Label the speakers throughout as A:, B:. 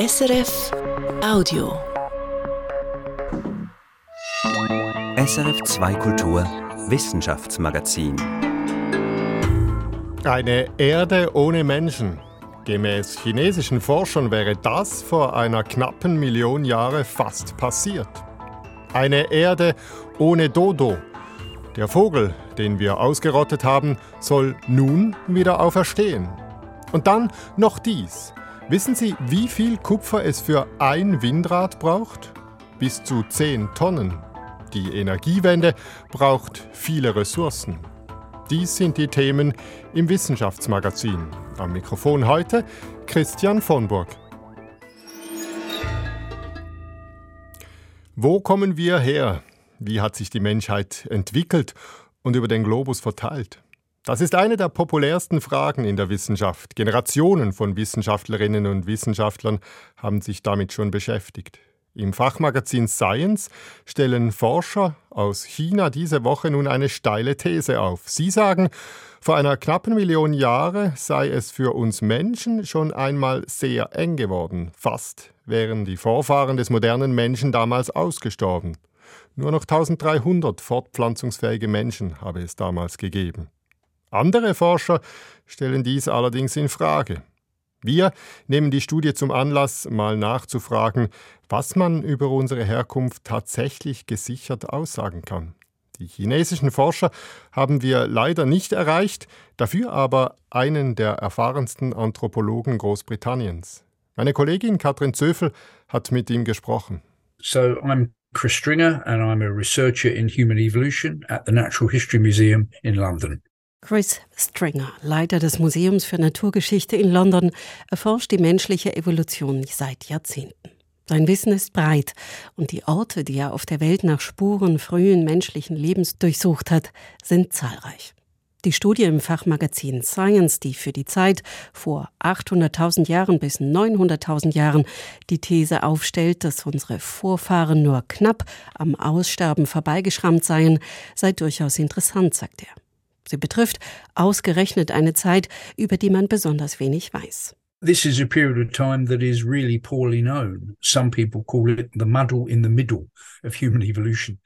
A: SRF Audio.
B: SRF 2 Kultur Wissenschaftsmagazin.
C: Eine Erde ohne Menschen. Gemäß chinesischen Forschern wäre das vor einer knappen Million Jahre fast passiert. Eine Erde ohne Dodo. Der Vogel, den wir ausgerottet haben, soll nun wieder auferstehen. Und dann noch dies. Wissen Sie, wie viel Kupfer es für ein Windrad braucht? Bis zu 10 Tonnen. Die Energiewende braucht viele Ressourcen. Dies sind die Themen im Wissenschaftsmagazin. Am Mikrofon heute Christian von Burg. Wo kommen wir her? Wie hat sich die Menschheit entwickelt und über den Globus verteilt? Das ist eine der populärsten Fragen in der Wissenschaft. Generationen von Wissenschaftlerinnen und Wissenschaftlern haben sich damit schon beschäftigt. Im Fachmagazin Science stellen Forscher aus China diese Woche nun eine steile These auf. Sie sagen, vor einer knappen Million Jahre sei es für uns Menschen schon einmal sehr eng geworden. Fast wären die Vorfahren des modernen Menschen damals ausgestorben. Nur noch 1300 fortpflanzungsfähige Menschen habe es damals gegeben. Andere Forscher stellen dies allerdings in Frage. Wir nehmen die Studie zum Anlass, mal nachzufragen, was man über unsere Herkunft tatsächlich gesichert aussagen kann. Die chinesischen Forscher haben wir leider nicht erreicht, dafür aber einen der erfahrensten Anthropologen Großbritanniens. Meine Kollegin Katrin Zöfel hat mit ihm gesprochen.
D: So I'm Chris Stringer and I'm a researcher in human evolution at the Natural History Museum in London.
E: Chris Stringer, Leiter des Museums für Naturgeschichte in London, erforscht die menschliche Evolution seit Jahrzehnten. Sein Wissen ist breit und die Orte, die er auf der Welt nach Spuren frühen menschlichen Lebens durchsucht hat, sind zahlreich. Die Studie im Fachmagazin Science, die für die Zeit vor 800.000 Jahren bis 900.000 Jahren die These aufstellt, dass unsere Vorfahren nur knapp am Aussterben vorbeigeschrammt seien, sei durchaus interessant, sagt er. Sie betrifft ausgerechnet eine Zeit, über die man besonders wenig weiß.
D: This is a period of time that is really poorly known. Some people call it the muddle in the middle of human evolution.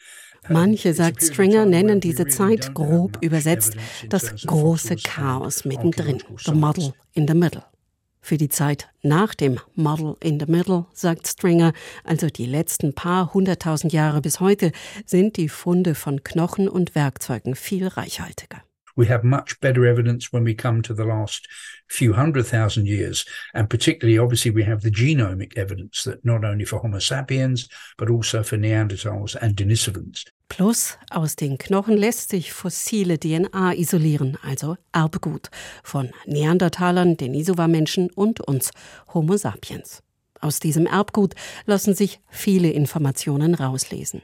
E: Manche, sagt Stringer, nennen diese Zeit grob übersetzt das große Chaos mittendrin, the muddle in the middle. Für die Zeit nach dem Muddle in the Middle, sagt Stringer, also die letzten paar hunderttausend Jahre bis heute, sind die Funde von Knochen und Werkzeugen viel reichhaltiger.
D: We have much better evidence when we come to the last few hundred thousand years. And particularly, obviously, we have the genomic evidence that not only for Homo sapiens, but also for Neanderthals and Denisovans.
E: Plus, aus den Knochen lässt sich fossile DNA isolieren, also Erbgut von Neandertalern, Denisova-Menschen und uns, Homo sapiens. Aus diesem Erbgut lassen sich viele Informationen rauslesen.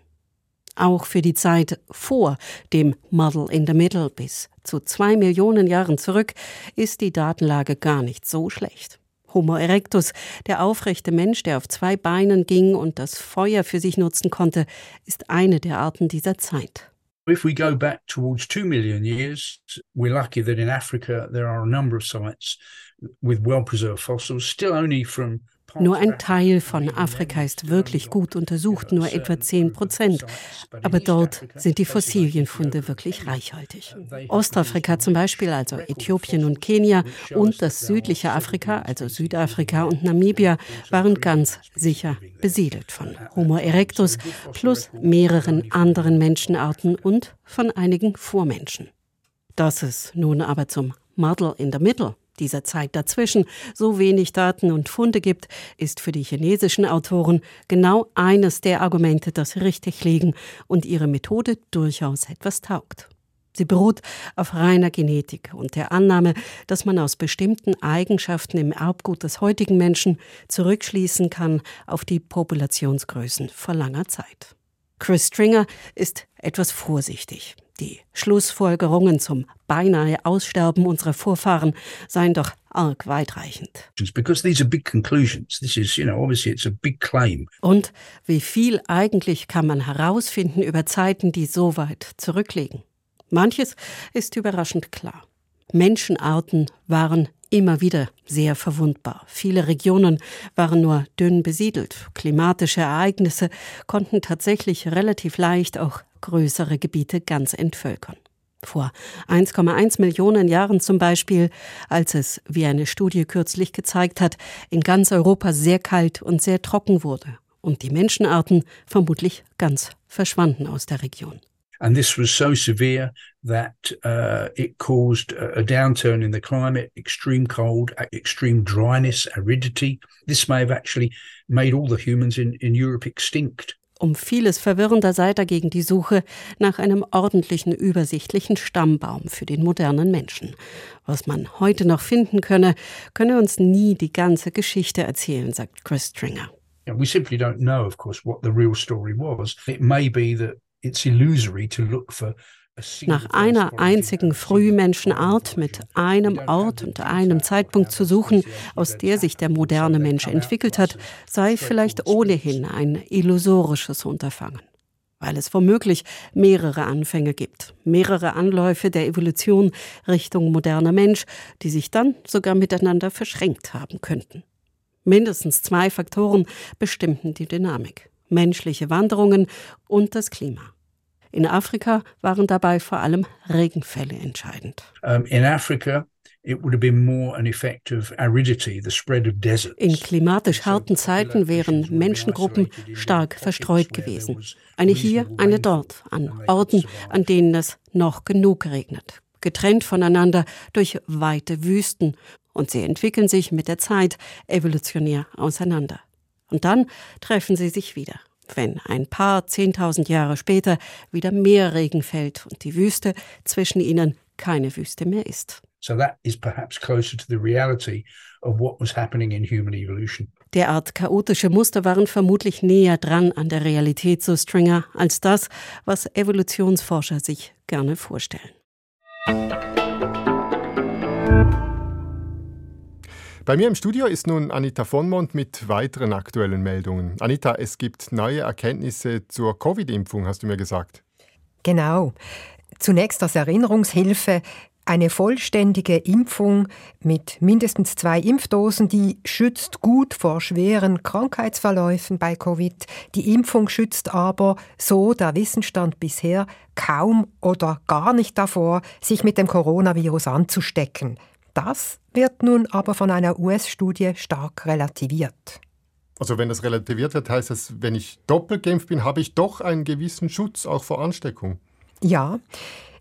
E: Auch für die Zeit vor dem Model in the Middle bis zu zwei Millionen Jahren zurück ist die Datenlage gar nicht so schlecht. Homo erectus, der aufrechte Mensch, der auf zwei Beinen ging und das Feuer für sich nutzen konnte, ist eine der Arten dieser Zeit.
D: If we go back towards two million years, we're lucky that in Africa there are a number of sites with well preserved fossils, still only from
E: nur ein Teil von Afrika ist wirklich gut untersucht, nur etwa 10 Prozent. Aber dort sind die Fossilienfunde wirklich reichhaltig. Ostafrika zum Beispiel, also Äthiopien und Kenia, und das südliche Afrika, also Südafrika und Namibia, waren ganz sicher besiedelt von Homo erectus plus mehreren anderen Menschenarten und von einigen Vormenschen. Dass es nun aber zum Muddle in the Middle dieser Zeit dazwischen so wenig Daten und Funde gibt, ist für die chinesischen Autoren genau eines der Argumente, das richtig liegen und ihre Methode durchaus etwas taugt. Sie beruht auf reiner Genetik und der Annahme, dass man aus bestimmten Eigenschaften im Erbgut des heutigen Menschen zurückschließen kann auf die Populationsgrößen vor langer Zeit. Chris Stringer ist etwas vorsichtig. Die Schlussfolgerungen zum beinahe Aussterben unserer Vorfahren seien doch arg weitreichend. Und wie viel eigentlich kann man herausfinden über Zeiten, die so weit zurückliegen? Manches ist überraschend klar. Menschenarten waren immer wieder sehr verwundbar. Viele Regionen waren nur dünn besiedelt. Klimatische Ereignisse konnten tatsächlich relativ leicht auch größere Gebiete ganz entvölkern. Vor 1,1 Millionen Jahren zum Beispiel, als es, wie eine Studie kürzlich gezeigt hat, in ganz Europa sehr kalt und sehr trocken wurde und die Menschenarten vermutlich ganz verschwanden aus der Region.
D: And this was so severe that uh, it caused a downturn in the climate, extreme cold, extreme dryness, aridity. This may have actually made all the humans in, in Europe extinct.
E: Um vieles verwirrender sei dagegen die Suche nach einem ordentlichen, übersichtlichen Stammbaum für den modernen Menschen. Was man heute noch finden könne, könne uns nie die ganze Geschichte erzählen, sagt Chris Stringer.
D: we simply don't know, of course, what the real story was. It may be that
E: nach einer einzigen Frühmenschenart mit einem Ort und einem Zeitpunkt zu suchen, aus der sich der moderne Mensch entwickelt hat, sei vielleicht ohnehin ein illusorisches Unterfangen. Weil es womöglich mehrere Anfänge gibt, mehrere Anläufe der Evolution Richtung moderner Mensch, die sich dann sogar miteinander verschränkt haben könnten. Mindestens zwei Faktoren bestimmten die Dynamik menschliche Wanderungen und das Klima. In Afrika waren dabei vor allem Regenfälle entscheidend.
D: Um, in Africa in
E: klimatisch harten Zeiten wären Menschengruppen stark verstreut gewesen. Eine hier, eine dort, an Orten, an denen es noch genug regnet. Getrennt voneinander durch weite Wüsten. Und sie entwickeln sich mit der Zeit evolutionär auseinander. Und dann treffen sie sich wieder wenn ein paar zehntausend Jahre später wieder mehr Regen fällt und die Wüste zwischen ihnen keine Wüste mehr ist.
D: So that is perhaps closer to the reality of what was happening in human evolution.
E: Derart chaotische Muster waren vermutlich näher dran an der Realität, so Stringer, als das, was Evolutionsforscher sich gerne vorstellen.
C: Bei mir im Studio ist nun Anita Vonmont mit weiteren aktuellen Meldungen. Anita, es gibt neue Erkenntnisse zur Covid-Impfung, hast du mir gesagt.
F: Genau. Zunächst als Erinnerungshilfe eine vollständige Impfung mit mindestens zwei Impfdosen, die schützt gut vor schweren Krankheitsverläufen bei Covid. Die Impfung schützt aber, so der Wissensstand bisher, kaum oder gar nicht davor, sich mit dem Coronavirus anzustecken. Das wird nun aber von einer US-Studie stark relativiert.
C: Also wenn das relativiert wird, heißt das, wenn ich doppelt geimpft bin, habe ich doch einen gewissen Schutz auch vor Ansteckung?
F: Ja.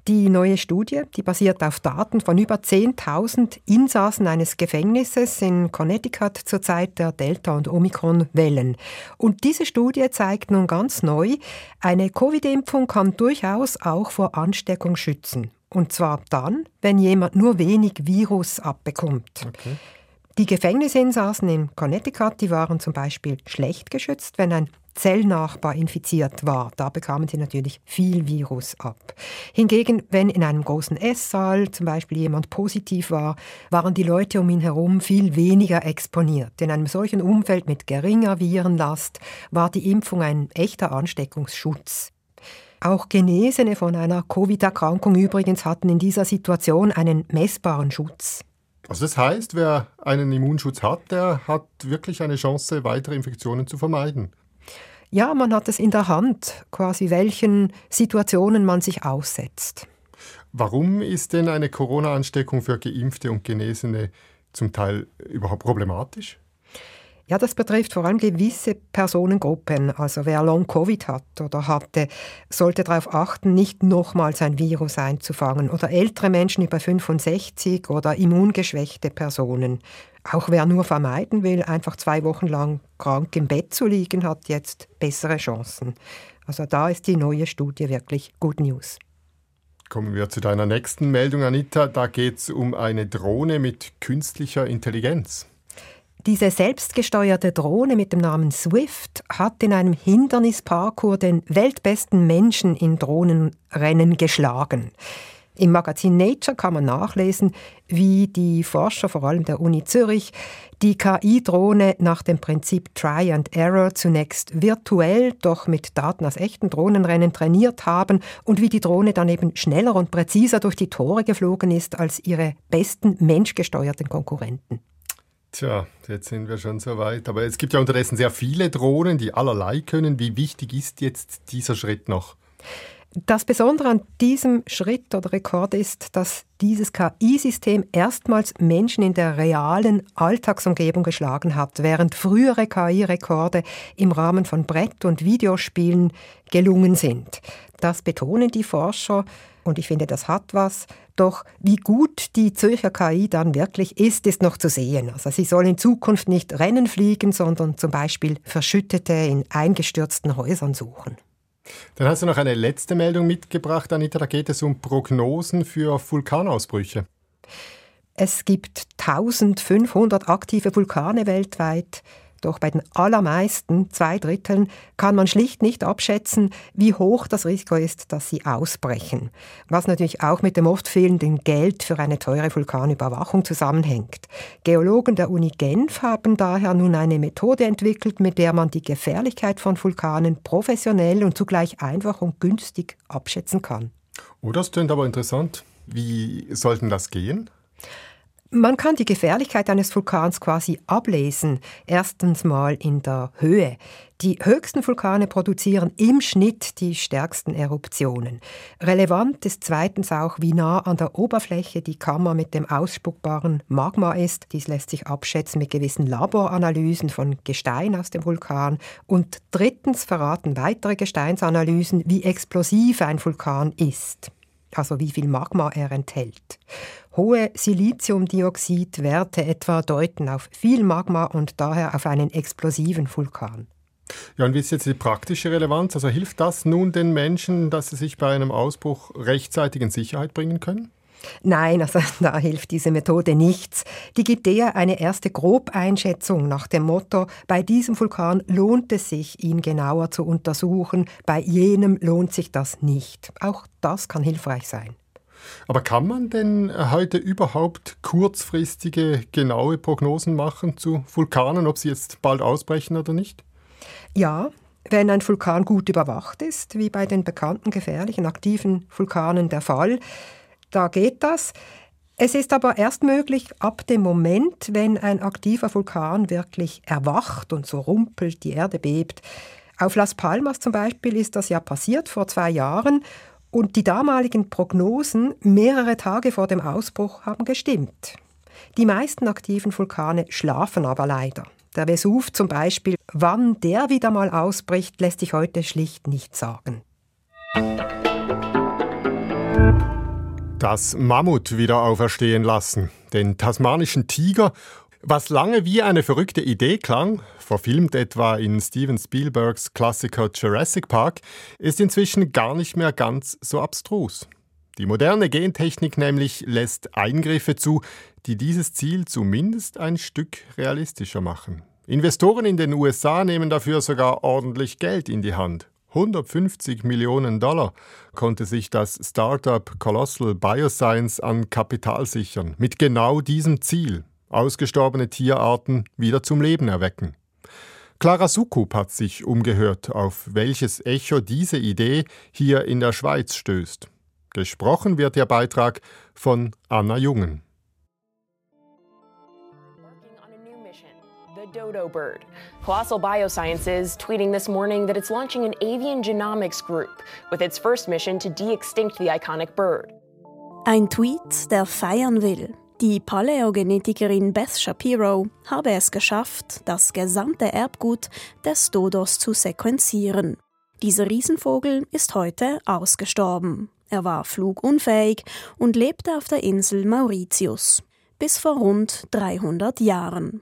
F: Die neue Studie, die basiert auf Daten von über 10.000 Insassen eines Gefängnisses in Connecticut zur Zeit der Delta- und Omikron-Wellen. Und diese Studie zeigt nun ganz neu, eine Covid-Impfung kann durchaus auch vor Ansteckung schützen. Und zwar dann, wenn jemand nur wenig Virus abbekommt. Okay. Die Gefängnisinsassen in Connecticut, die waren zum Beispiel schlecht geschützt, wenn ein Zellnachbar infiziert war. Da bekamen sie natürlich viel Virus ab. Hingegen, wenn in einem großen Esssaal zum Beispiel jemand positiv war, waren die Leute um ihn herum viel weniger exponiert. In einem solchen Umfeld mit geringer Virenlast war die Impfung ein echter Ansteckungsschutz. Auch Genesene von einer Covid-Erkrankung übrigens hatten in dieser Situation einen messbaren Schutz.
C: Also das heißt, wer einen Immunschutz hat, der hat wirklich eine Chance, weitere Infektionen zu vermeiden.
F: Ja, man hat es in der Hand, quasi welchen Situationen man sich aussetzt.
C: Warum ist denn eine Corona-Ansteckung für Geimpfte und Genesene zum Teil überhaupt problematisch?
F: Ja, das betrifft vor allem gewisse Personengruppen. Also wer Long-Covid hat oder hatte, sollte darauf achten, nicht nochmals ein Virus einzufangen. Oder ältere Menschen über 65 oder immungeschwächte Personen. Auch wer nur vermeiden will, einfach zwei Wochen lang krank im Bett zu liegen, hat jetzt bessere Chancen. Also da ist die neue Studie wirklich Good News.
C: Kommen wir zu deiner nächsten Meldung, Anita. Da geht es um eine Drohne mit künstlicher Intelligenz.
F: Diese selbstgesteuerte Drohne mit dem Namen Swift hat in einem Hindernisparcours den weltbesten Menschen in Drohnenrennen geschlagen. Im Magazin Nature kann man nachlesen, wie die Forscher, vor allem der Uni Zürich, die KI-Drohne nach dem Prinzip Try and Error zunächst virtuell, doch mit Daten aus echten Drohnenrennen trainiert haben und wie die Drohne dann eben schneller und präziser durch die Tore geflogen ist als ihre besten menschgesteuerten Konkurrenten.
C: Tja, jetzt sind wir schon so weit. Aber es gibt ja unterdessen sehr viele Drohnen, die allerlei können. Wie wichtig ist jetzt dieser Schritt noch?
F: Das Besondere an diesem Schritt oder Rekord ist, dass dieses KI-System erstmals Menschen in der realen Alltagsumgebung geschlagen hat, während frühere KI-Rekorde im Rahmen von Brett- und Videospielen gelungen sind. Das betonen die Forscher und ich finde, das hat was. Doch wie gut die Zürcher KI dann wirklich ist, ist noch zu sehen. Also sie soll in Zukunft nicht Rennen fliegen, sondern zum Beispiel Verschüttete in eingestürzten Häusern suchen.
C: Dann hast du noch eine letzte Meldung mitgebracht, Anita. Da geht es um Prognosen für Vulkanausbrüche.
F: Es gibt 1500 aktive Vulkane weltweit. Doch bei den allermeisten, zwei Dritteln, kann man schlicht nicht abschätzen, wie hoch das Risiko ist, dass sie ausbrechen. Was natürlich auch mit dem oft fehlenden Geld für eine teure Vulkanüberwachung zusammenhängt. Geologen der Uni Genf haben daher nun eine Methode entwickelt, mit der man die Gefährlichkeit von Vulkanen professionell und zugleich einfach und günstig abschätzen kann.
C: Oh, das klingt aber interessant. Wie sollten das gehen?
F: Man kann die Gefährlichkeit eines Vulkans quasi ablesen. Erstens mal in der Höhe. Die höchsten Vulkane produzieren im Schnitt die stärksten Eruptionen. Relevant ist zweitens auch, wie nah an der Oberfläche die Kammer mit dem ausspuckbaren Magma ist. Dies lässt sich abschätzen mit gewissen Laboranalysen von Gestein aus dem Vulkan. Und drittens verraten weitere Gesteinsanalysen, wie explosiv ein Vulkan ist also wie viel Magma er enthält. Hohe Siliziumdioxidwerte etwa deuten auf viel Magma und daher auf einen explosiven Vulkan.
C: Ja, und wie ist jetzt die praktische Relevanz? Also hilft das nun den Menschen, dass sie sich bei einem Ausbruch rechtzeitig in Sicherheit bringen können?
F: Nein, also da hilft diese Methode nichts. Die gibt eher eine erste Grobeinschätzung nach dem Motto, bei diesem Vulkan lohnt es sich, ihn genauer zu untersuchen, bei jenem lohnt sich das nicht. Auch das kann hilfreich sein.
C: Aber kann man denn heute überhaupt kurzfristige, genaue Prognosen machen zu Vulkanen, ob sie jetzt bald ausbrechen oder nicht?
F: Ja, wenn ein Vulkan gut überwacht ist, wie bei den bekannten gefährlichen aktiven Vulkanen der Fall, da geht das. Es ist aber erst möglich ab dem Moment, wenn ein aktiver Vulkan wirklich erwacht und so rumpelt, die Erde bebt. Auf Las Palmas zum Beispiel ist das ja passiert vor zwei Jahren und die damaligen Prognosen mehrere Tage vor dem Ausbruch haben gestimmt. Die meisten aktiven Vulkane schlafen aber leider. Der Vesuv zum Beispiel, wann der wieder mal ausbricht, lässt sich heute schlicht nicht sagen.
C: Das Mammut wieder auferstehen lassen, den tasmanischen Tiger was lange wie eine verrückte Idee klang, verfilmt etwa in Steven Spielbergs Klassiker Jurassic Park, ist inzwischen gar nicht mehr ganz so abstrus. Die moderne Gentechnik nämlich lässt Eingriffe zu, die dieses Ziel zumindest ein Stück realistischer machen. Investoren in den USA nehmen dafür sogar ordentlich Geld in die Hand. 150 Millionen Dollar konnte sich das Startup Colossal Bioscience an Kapital sichern, mit genau diesem Ziel ausgestorbene Tierarten wieder zum Leben erwecken. Clara Sukup hat sich umgehört, auf welches Echo diese Idee hier in der Schweiz stößt. Gesprochen wird der Beitrag von Anna Jungen.
G: Dodo bird. Colossal Biosciences tweeting this morning that it's launching an avian genomics group with its first mission to de-extinct the iconic bird.
E: Ein Tweet, der feiern will. Die Paläogenetikerin Beth Shapiro habe es geschafft, das gesamte Erbgut des Dodos zu sequenzieren. Dieser Riesenvogel ist heute ausgestorben. Er war flugunfähig und lebte auf der Insel Mauritius bis vor rund 300 Jahren.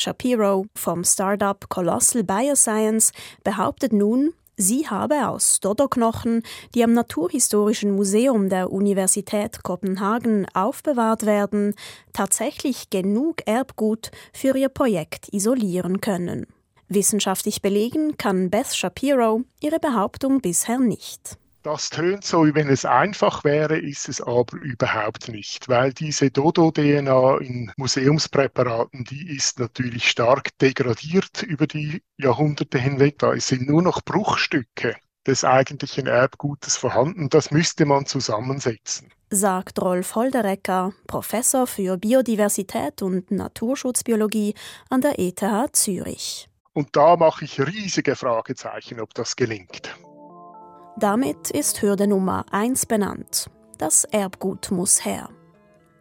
E: Shapiro vom Startup Colossal Bioscience behauptet nun, Sie habe aus Dodoknochen, die am Naturhistorischen Museum der Universität Kopenhagen aufbewahrt werden, tatsächlich genug Erbgut für ihr Projekt isolieren können. Wissenschaftlich belegen kann Beth Shapiro ihre Behauptung bisher nicht.
H: Das tönt so, wie wenn es einfach wäre, ist es aber überhaupt nicht, weil diese Dodo-DNA in Museumspräparaten, die ist natürlich stark degradiert über die Jahrhunderte hinweg. Da sind nur noch Bruchstücke des eigentlichen Erbgutes vorhanden. Das müsste man zusammensetzen.
I: Sagt Rolf Holderecker, Professor für Biodiversität und Naturschutzbiologie an der ETH Zürich.
H: Und da mache ich riesige Fragezeichen, ob das gelingt.
I: Damit ist Hürde Nummer 1 benannt. Das Erbgut muss her.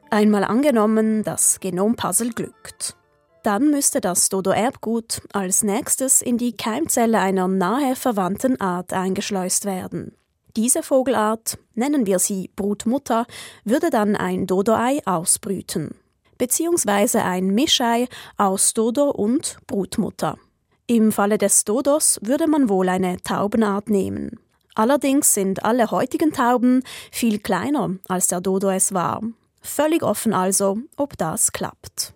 I: Einmal angenommen, das Genompuzzle glückt. Dann müsste das Dodo-Erbgut als nächstes in die Keimzelle einer nahe verwandten Art eingeschleust werden. Diese Vogelart, nennen wir sie Brutmutter, würde dann ein Dodo-Ei ausbrüten. Beziehungsweise ein Mischei aus Dodo und Brutmutter. Im Falle des Dodos würde man wohl eine Taubenart nehmen. Allerdings sind alle heutigen Tauben viel kleiner, als der Dodo es war. Völlig offen also, ob das klappt.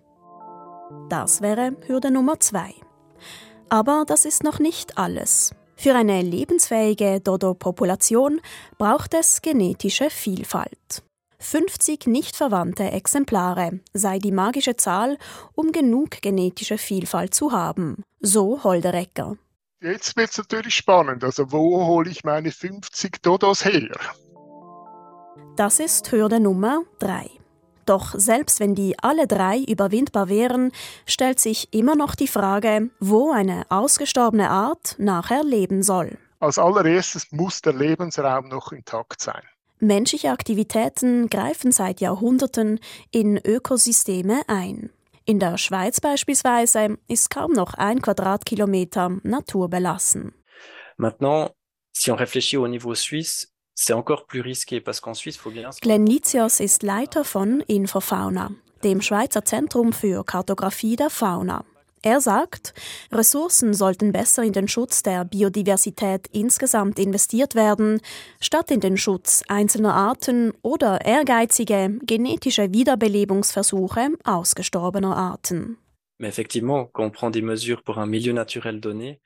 I: Das wäre Hürde Nummer zwei. Aber das ist noch nicht alles. Für eine lebensfähige Dodo-Population braucht es genetische Vielfalt. 50 nicht verwandte Exemplare sei die magische Zahl, um genug genetische Vielfalt zu haben, so Holderecker.
H: Jetzt wird es natürlich spannend. Also, wo hole ich meine 50 Dodos her?
I: Das ist Hürde Nummer 3. Doch selbst wenn die alle drei überwindbar wären, stellt sich immer noch die Frage, wo eine ausgestorbene Art nachher leben soll.
H: Als allererstes muss der Lebensraum noch intakt sein.
I: Menschliche Aktivitäten greifen seit Jahrhunderten in Ökosysteme ein. In der Schweiz beispielsweise ist kaum noch ein Quadratkilometer naturbelassen.
J: Maintenant, si on réfléchit au niveau suisse, c'est encore plus risqué parce qu'en Suisse, faut bien.
I: Glenn Litios ist Leiter von Infofauna, dem Schweizer Zentrum für Kartografie der Fauna. Er sagt, Ressourcen sollten besser in den Schutz der Biodiversität insgesamt investiert werden, statt in den Schutz einzelner Arten oder ehrgeizige genetische Wiederbelebungsversuche ausgestorbener Arten.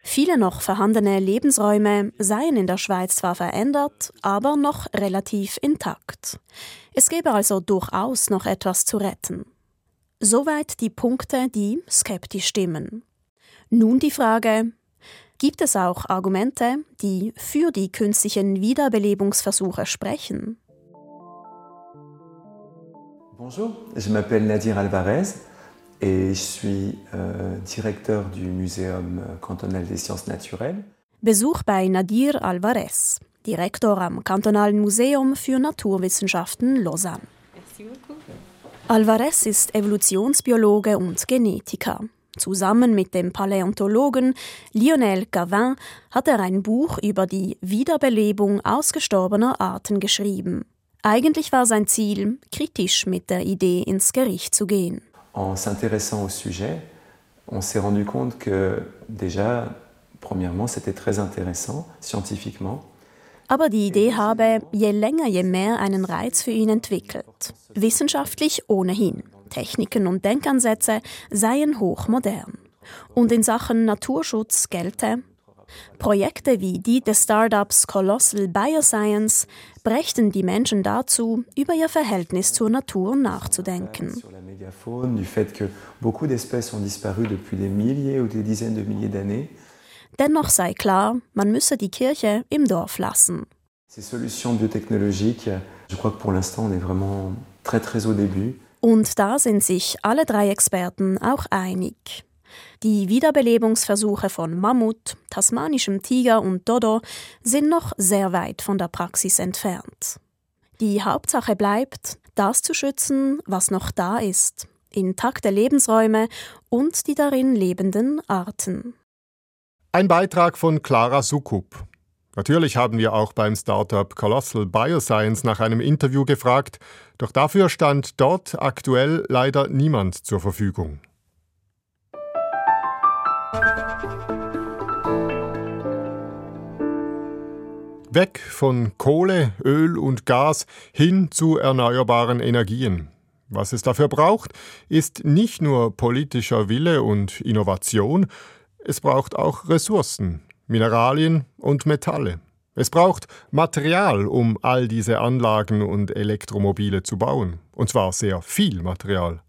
I: Viele noch vorhandene Lebensräume seien in der Schweiz zwar verändert, aber noch relativ intakt. Es gäbe also durchaus noch etwas zu retten. Soweit die Punkte, die skeptisch stimmen. Nun die Frage, gibt es auch Argumente, die für die künstlichen Wiederbelebungsversuche sprechen?
K: Bonjour, je m'appelle Nadir Alvarez et je suis euh, directeur du Muséum cantonal des sciences naturelles.
I: Besuch bei Nadir Alvarez, Direktor am Kantonalen Museum für Naturwissenschaften Lausanne. Merci beaucoup. Alvarez ist Evolutionsbiologe und Genetiker. Zusammen mit dem Paläontologen Lionel Gavin hat er ein Buch über die Wiederbelebung ausgestorbener Arten geschrieben. Eigentlich war sein Ziel, kritisch mit der Idee ins Gericht zu gehen.
K: En s'intéressant au sujet, on s'est rendu compte que déjà, premièrement, c'était très intéressant scientifiquement.
I: Aber die Idee habe je länger, je mehr einen Reiz für ihn entwickelt. Wissenschaftlich ohnehin. Techniken und Denkansätze seien hochmodern. Und in Sachen Naturschutz gelte, Projekte wie die des Startups Colossal Bioscience brächten die Menschen dazu, über ihr Verhältnis zur Natur nachzudenken. Dennoch sei klar, man müsse die Kirche im Dorf lassen.
K: Ces solutions biotechnologiques, je crois que pour l'instant on est vraiment très très au début.
I: Und da sind sich alle drei Experten auch einig. Die Wiederbelebungsversuche von Mammut, tasmanischem Tiger und Dodo sind noch sehr weit von der Praxis entfernt. Die Hauptsache bleibt, das zu schützen, was noch da ist, intakte Lebensräume und die darin lebenden Arten.
C: Ein Beitrag von Clara Sukup. Natürlich haben wir auch beim Startup Colossal Bioscience nach einem Interview gefragt, doch dafür stand dort aktuell leider niemand zur Verfügung. Weg von Kohle, Öl und Gas hin zu erneuerbaren Energien. Was es dafür braucht, ist nicht nur politischer Wille und Innovation, es braucht auch Ressourcen, Mineralien und Metalle. Es braucht Material, um all diese Anlagen und Elektromobile zu bauen. Und zwar sehr viel Material.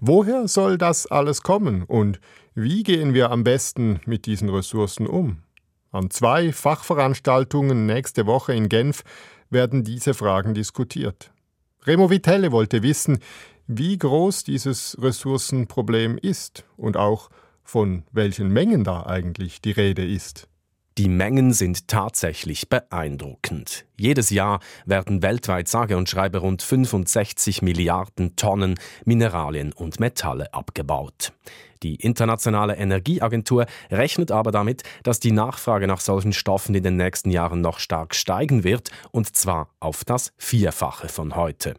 C: Woher soll das alles kommen und wie gehen wir am besten mit diesen Ressourcen um? An zwei Fachveranstaltungen nächste Woche in Genf werden diese Fragen diskutiert. Remo Vitelle wollte wissen, wie groß dieses Ressourcenproblem ist und auch von welchen Mengen da eigentlich die Rede ist.
L: Die Mengen sind tatsächlich beeindruckend. Jedes Jahr werden weltweit sage und schreibe rund 65 Milliarden Tonnen Mineralien und Metalle abgebaut. Die Internationale Energieagentur rechnet aber damit, dass die Nachfrage nach solchen Stoffen in den nächsten Jahren noch stark steigen wird, und zwar auf das Vierfache von heute.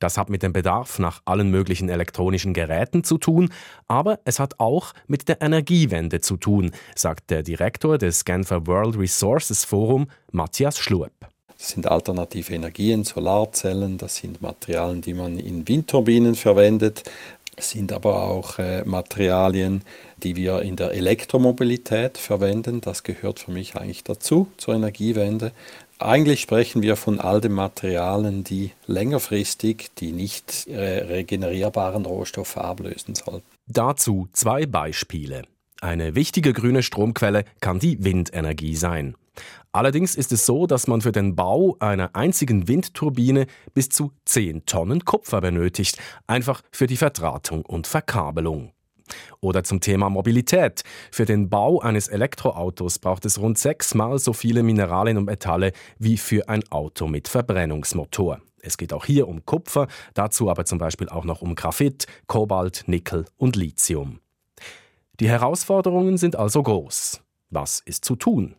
L: Das hat mit dem Bedarf nach allen möglichen elektronischen Geräten zu tun, aber es hat auch mit der Energiewende zu tun, sagt der Direktor des Genfer World Resources Forum, Matthias Schluep.
M: Das sind alternative Energien, Solarzellen, das sind Materialien, die man in Windturbinen verwendet, es sind aber auch äh, Materialien, die wir in der Elektromobilität verwenden. Das gehört für mich eigentlich dazu, zur Energiewende. Eigentlich sprechen wir von all den Materialien, die längerfristig die nicht regenerierbaren Rohstoffe ablösen sollten.
L: Dazu zwei Beispiele. Eine wichtige grüne Stromquelle kann die Windenergie sein. Allerdings ist es so, dass man für den Bau einer einzigen Windturbine bis zu 10 Tonnen Kupfer benötigt, einfach für die Verdrahtung und Verkabelung. Oder zum Thema Mobilität. Für den Bau eines Elektroautos braucht es rund sechsmal so viele Mineralien und Metalle wie für ein Auto mit Verbrennungsmotor. Es geht auch hier um Kupfer, dazu aber zum Beispiel auch noch um Graphit, Kobalt, Nickel und Lithium. Die Herausforderungen sind also groß. Was ist zu tun?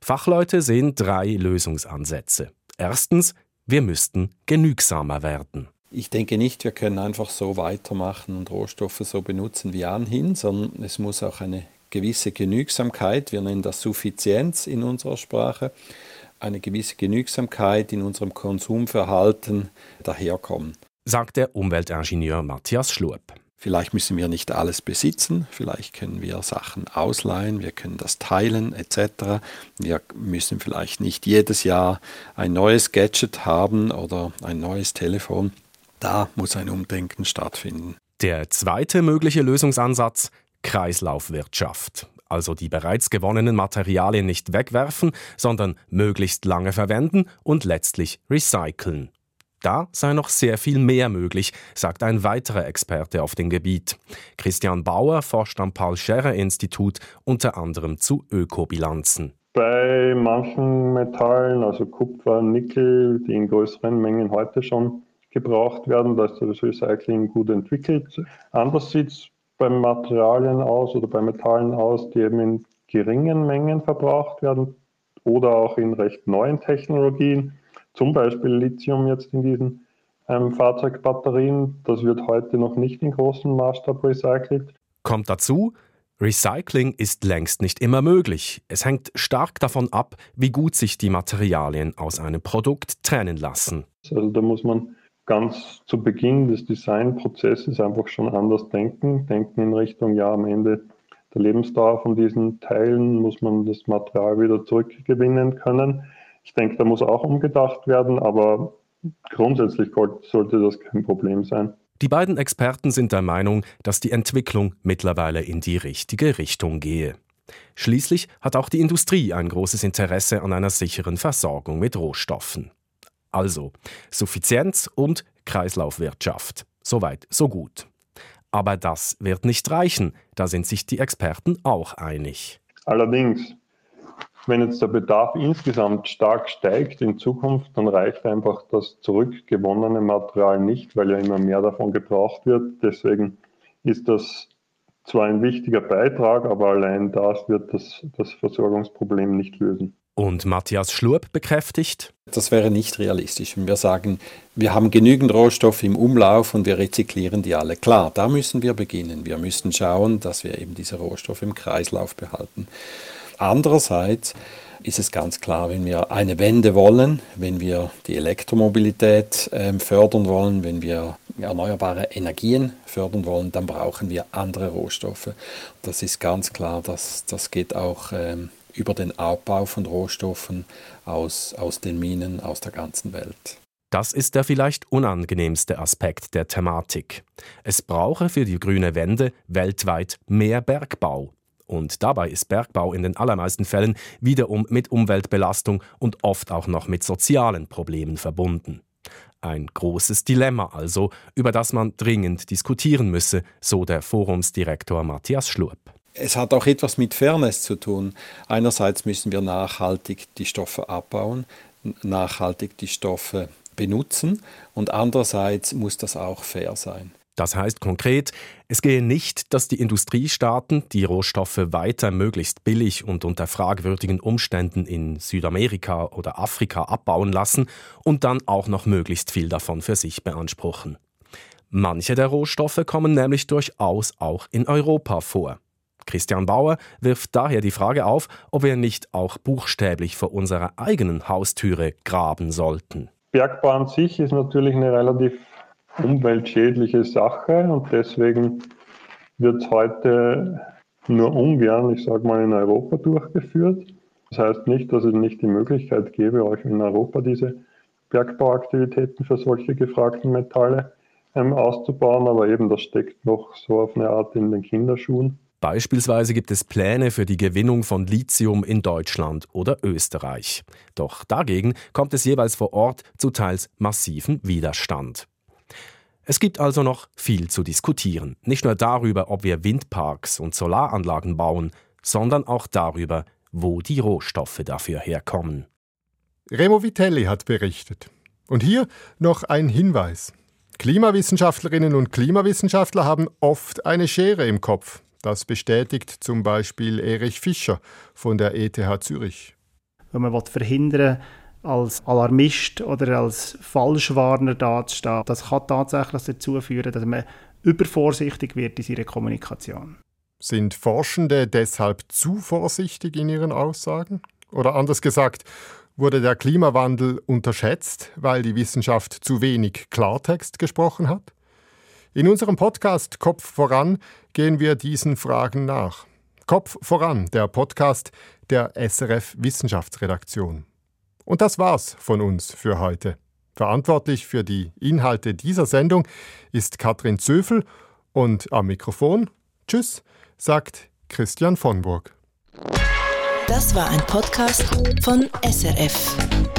L: Fachleute sehen drei Lösungsansätze. Erstens, wir müssten genügsamer werden.
M: Ich denke nicht, wir können einfach so weitermachen und Rohstoffe so benutzen wie anhin, sondern es muss auch eine gewisse Genügsamkeit, wir nennen das Suffizienz in unserer Sprache, eine gewisse Genügsamkeit in unserem Konsumverhalten daherkommen.
L: Sagt der Umweltingenieur Matthias Schluep.
M: Vielleicht müssen wir nicht alles besitzen, vielleicht können wir Sachen ausleihen, wir können das teilen etc. Wir müssen vielleicht nicht jedes Jahr ein neues Gadget haben oder ein neues Telefon. Da muss ein Umdenken stattfinden.
L: Der zweite mögliche Lösungsansatz Kreislaufwirtschaft. Also die bereits gewonnenen Materialien nicht wegwerfen, sondern möglichst lange verwenden und letztlich recyceln. Da sei noch sehr viel mehr möglich, sagt ein weiterer Experte auf dem Gebiet. Christian Bauer forscht am Paul-Scherrer-Institut unter anderem zu Ökobilanzen.
N: Bei manchen Metallen, also Kupfer, Nickel, die in größeren Mengen heute schon gebraucht werden, da ist das Recycling gut entwickelt. Anders sieht es bei Materialien aus oder bei Metallen aus, die eben in geringen Mengen verbraucht werden oder auch in recht neuen Technologien zum Beispiel Lithium jetzt in diesen ähm, Fahrzeugbatterien, das wird heute noch nicht in großem Maßstab recycelt.
L: Kommt dazu, Recycling ist längst nicht immer möglich. Es hängt stark davon ab, wie gut sich die Materialien aus einem Produkt trennen lassen.
N: Also da muss man ganz zu Beginn des Designprozesses einfach schon anders denken. Denken in Richtung, ja, am Ende der Lebensdauer von diesen Teilen muss man das Material wieder zurückgewinnen können. Ich denke, da muss auch umgedacht werden, aber grundsätzlich sollte das kein Problem sein.
L: Die beiden Experten sind der Meinung, dass die Entwicklung mittlerweile in die richtige Richtung gehe. Schließlich hat auch die Industrie ein großes Interesse an einer sicheren Versorgung mit Rohstoffen. Also Suffizienz und Kreislaufwirtschaft. Soweit, so gut. Aber das wird nicht reichen, da sind sich die Experten auch einig.
N: Allerdings, wenn jetzt der Bedarf insgesamt stark steigt in Zukunft, dann reicht einfach das zurückgewonnene Material nicht, weil ja immer mehr davon gebraucht wird. Deswegen ist das zwar ein wichtiger Beitrag, aber allein das wird das, das Versorgungsproblem nicht lösen.
L: Und Matthias Schlurp bekräftigt,
M: das wäre nicht realistisch, wenn wir sagen, wir haben genügend Rohstoffe im Umlauf und wir rezyklieren die alle. Klar, da müssen wir beginnen. Wir müssen schauen, dass wir eben diese Rohstoffe im Kreislauf behalten. Andererseits ist es ganz klar, wenn wir eine Wende wollen, wenn wir die Elektromobilität äh, fördern wollen, wenn wir erneuerbare Energien fördern wollen, dann brauchen wir andere Rohstoffe. Das ist ganz klar, dass das geht auch ähm, über den Abbau von Rohstoffen aus, aus den Minen aus der ganzen Welt.
L: Das ist der vielleicht unangenehmste Aspekt der Thematik. Es brauche für die grüne Wende weltweit mehr Bergbau. Und dabei ist Bergbau in den allermeisten Fällen wiederum mit Umweltbelastung und oft auch noch mit sozialen Problemen verbunden. Ein großes Dilemma also, über das man dringend diskutieren müsse, so der Forumsdirektor Matthias Schlurp.
M: Es hat auch etwas mit Fairness zu tun. Einerseits müssen wir nachhaltig die Stoffe abbauen, nachhaltig die Stoffe benutzen und andererseits muss das auch fair sein.
L: Das heißt konkret, es gehe nicht, dass die Industriestaaten die Rohstoffe weiter möglichst billig und unter fragwürdigen Umständen in Südamerika oder Afrika abbauen lassen und dann auch noch möglichst viel davon für sich beanspruchen. Manche der Rohstoffe kommen nämlich durchaus auch in Europa vor. Christian Bauer wirft daher die Frage auf, ob wir nicht auch buchstäblich vor unserer eigenen Haustüre graben sollten.
N: Bergbau an sich ist natürlich eine relativ umweltschädliche Sache und deswegen wird es heute nur ungern, ich sage mal, in Europa durchgeführt. Das heißt nicht, dass es nicht die Möglichkeit gäbe, auch in Europa diese Bergbauaktivitäten für solche gefragten Metalle ähm, auszubauen, aber eben das steckt noch so auf eine Art in den Kinderschuhen.
L: Beispielsweise gibt es Pläne für die Gewinnung von Lithium in Deutschland oder Österreich. Doch dagegen kommt es jeweils vor Ort zu teils massiven Widerstand. Es gibt also noch viel zu diskutieren, nicht nur darüber, ob wir Windparks und Solaranlagen bauen, sondern auch darüber, wo die Rohstoffe dafür herkommen.
C: Remo Vitelli hat berichtet. Und hier noch ein Hinweis. Klimawissenschaftlerinnen und Klimawissenschaftler haben oft eine Schere im Kopf. Das bestätigt zum Beispiel Erich Fischer von der ETH Zürich.
O: Wenn man verhindern als Alarmist oder als Falschwarner dazustehen, das kann tatsächlich dazu führen, dass man übervorsichtig wird in seiner Kommunikation.
C: Sind Forschende deshalb zu vorsichtig in ihren Aussagen? Oder anders gesagt, wurde der Klimawandel unterschätzt, weil die Wissenschaft zu wenig Klartext gesprochen hat? In unserem Podcast Kopf voran gehen wir diesen Fragen nach. Kopf voran, der Podcast der SRF Wissenschaftsredaktion. Und das war's von uns für heute. Verantwortlich für die Inhalte dieser Sendung ist Katrin Zöfel und am Mikrofon Tschüss, sagt Christian von Burg.
A: Das war ein Podcast von SRF.